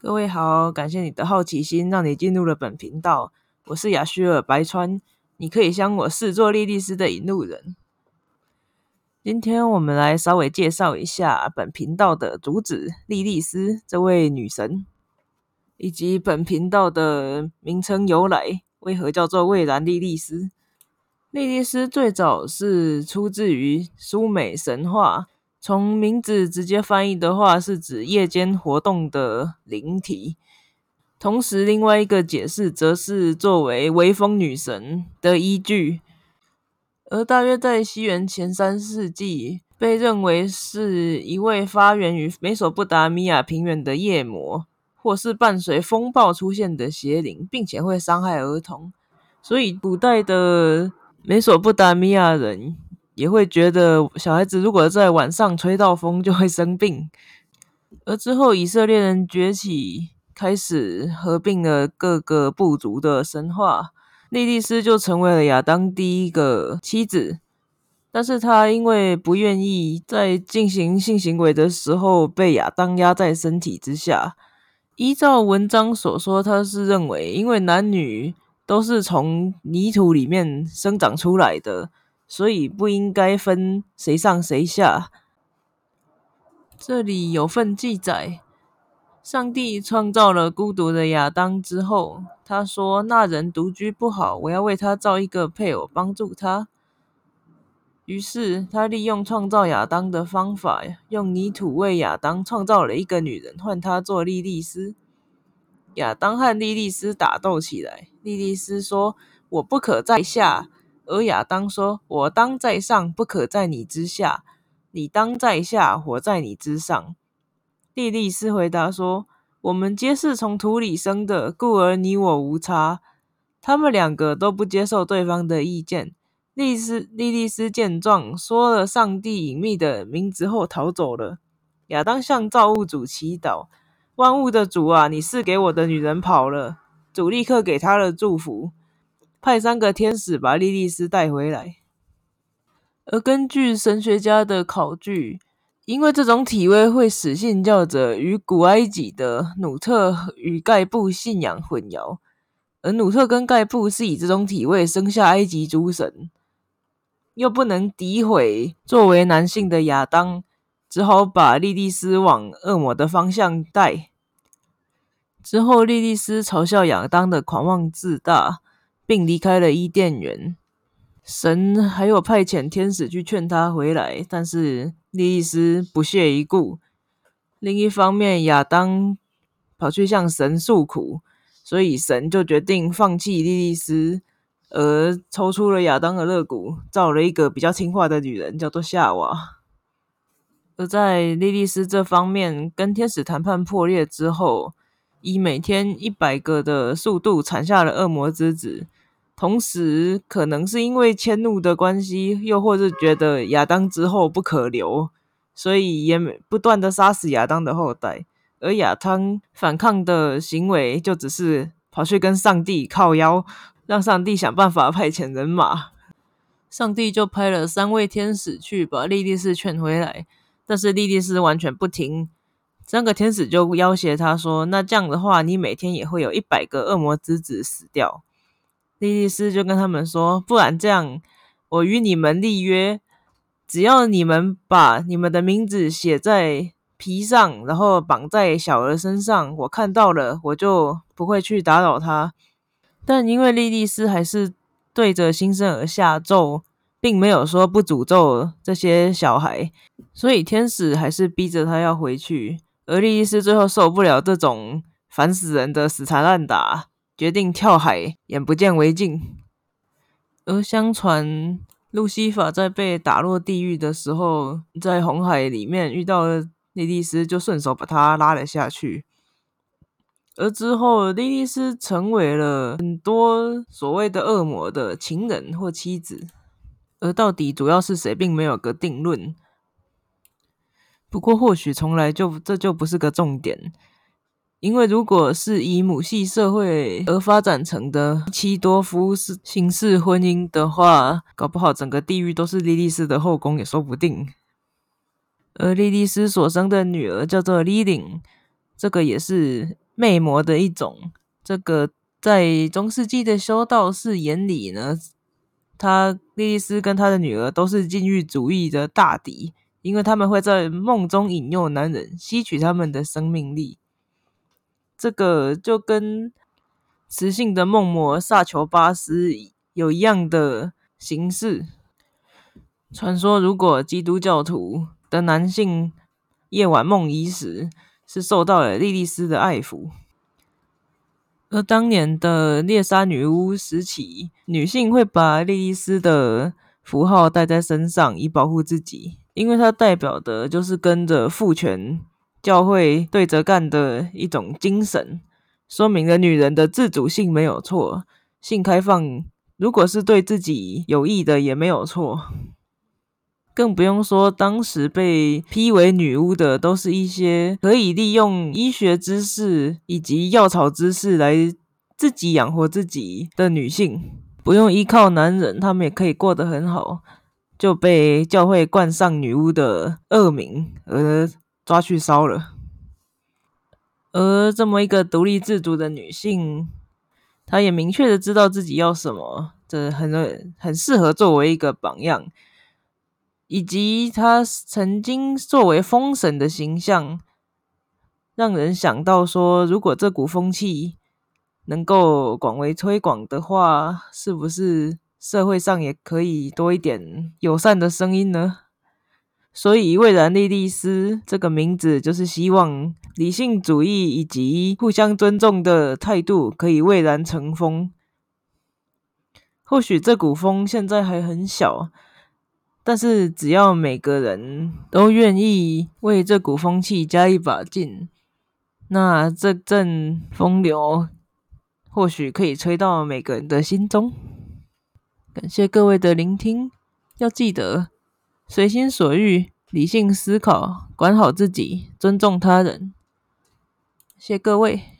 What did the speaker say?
各位好，感谢你的好奇心，让你进入了本频道。我是雅虚尔白川，你可以将我视作莉莉丝的引路人。今天我们来稍微介绍一下本频道的主旨——莉莉丝这位女神，以及本频道的名称由来，为何叫做蔚蓝莉莉丝。莉莉丝最早是出自于苏美神话。从名字直接翻译的话，是指夜间活动的灵体。同时，另外一个解释则是作为微风女神的依据。而大约在西元前三世纪，被认为是一位发源于美索不达米亚平原的夜魔，或是伴随风暴出现的邪灵，并且会伤害儿童。所以，古代的美索不达米亚人。也会觉得小孩子如果在晚上吹到风就会生病，而之后以色列人崛起，开始合并了各个部族的神话，莉莉丝就成为了亚当第一个妻子。但是她因为不愿意在进行性行为的时候被亚当压在身体之下，依照文章所说，他是认为因为男女都是从泥土里面生长出来的。所以不应该分谁上谁下。这里有份记载：上帝创造了孤独的亚当之后，他说：“那人独居不好，我要为他造一个配偶帮助他。”于是他利用创造亚当的方法，用泥土为亚当创造了一个女人，换他做莉莉丝。亚当和莉莉丝打斗起来，莉莉丝说：“我不可在下。”而亚当说：“我当在上，不可在你之下；你当在下，我在你之上。”莉莉丝回答说：“我们皆是从土里生的，故而你我无差。”他们两个都不接受对方的意见。莉丝莉莉丝见状，说了上帝隐秘的名字后逃走了。亚当向造物主祈祷：“万物的主啊，你是给我的女人跑了。”主立刻给他了祝福。派三个天使把莉莉丝带回来，而根据神学家的考据，因为这种体位会使信教者与古埃及的努特与盖布信仰混淆，而努特跟盖布是以这种体位生下埃及诸神，又不能诋毁作为男性的亚当，只好把莉莉丝往恶魔的方向带。之后，莉莉丝嘲笑亚当的狂妄自大。并离开了伊甸园。神还有派遣天使去劝他回来，但是莉莉丝不屑一顾。另一方面，亚当跑去向神诉苦，所以神就决定放弃莉莉丝，而抽出了亚当的肋骨，造了一个比较听话的女人，叫做夏娃。而在莉莉丝这方面，跟天使谈判破裂之后，以每天一百个的速度产下了恶魔之子。同时，可能是因为迁怒的关系，又或是觉得亚当之后不可留，所以也不断的杀死亚当的后代。而亚当反抗的行为，就只是跑去跟上帝靠腰，让上帝想办法派遣人马。上帝就派了三位天使去把莉莉丝劝回来，但是莉莉丝完全不听。三个天使就要挟他说：“那这样的话，你每天也会有一百个恶魔之子死掉。”莉莉丝就跟他们说：“不然这样，我与你们立约，只要你们把你们的名字写在皮上，然后绑在小鹅身上，我看到了，我就不会去打扰他。但因为莉莉丝还是对着新生儿下咒，并没有说不诅咒这些小孩，所以天使还是逼着他要回去。而莉莉丝最后受不了这种烦死人的死缠烂打。”决定跳海，眼不见为净。而相传，路西法在被打落地狱的时候，在红海里面遇到了莉莉丝，就顺手把他拉了下去。而之后，莉莉丝成为了很多所谓的恶魔的情人或妻子。而到底主要是谁，并没有个定论。不过，或许从来就这就不是个重点。因为如果是以母系社会而发展成的妻多夫式形式婚姻的话，搞不好整个地狱都是莉莉丝的后宫也说不定。而莉莉丝所生的女儿叫做莉琳，这个也是魅魔的一种。这个在中世纪的修道士眼里呢，他莉莉丝跟他的女儿都是禁欲主义的大敌，因为他们会在梦中引诱男人，吸取他们的生命力。这个就跟雌性的梦魔萨求巴斯有一样的形式。传说，如果基督教徒的男性夜晚梦遗时，是受到了莉莉丝的爱抚。而当年的猎杀女巫时期，女性会把莉莉丝的符号带在身上，以保护自己，因为它代表的就是跟着父权教会对着干的一种精神，说明了女人的自主性没有错，性开放如果是对自己有益的也没有错。更不用说，当时被批为女巫的，都是一些可以利用医学知识以及药草知识来自己养活自己的女性，不用依靠男人，她们也可以过得很好，就被教会冠上女巫的恶名而抓去烧了。而这么一个独立自主的女性，她也明确的知道自己要什么，这很很适合作为一个榜样。以及他曾经作为风神的形象，让人想到说，如果这股风气能够广为推广的话，是不是社会上也可以多一点友善的声音呢？所以，蔚然莉莉丝这个名字，就是希望理性主义以及互相尊重的态度可以蔚然成风。或许这股风现在还很小。但是，只要每个人都愿意为这股风气加一把劲，那这阵风流或许可以吹到每个人的心中。感谢各位的聆听，要记得随心所欲、理性思考，管好自己，尊重他人。谢各位。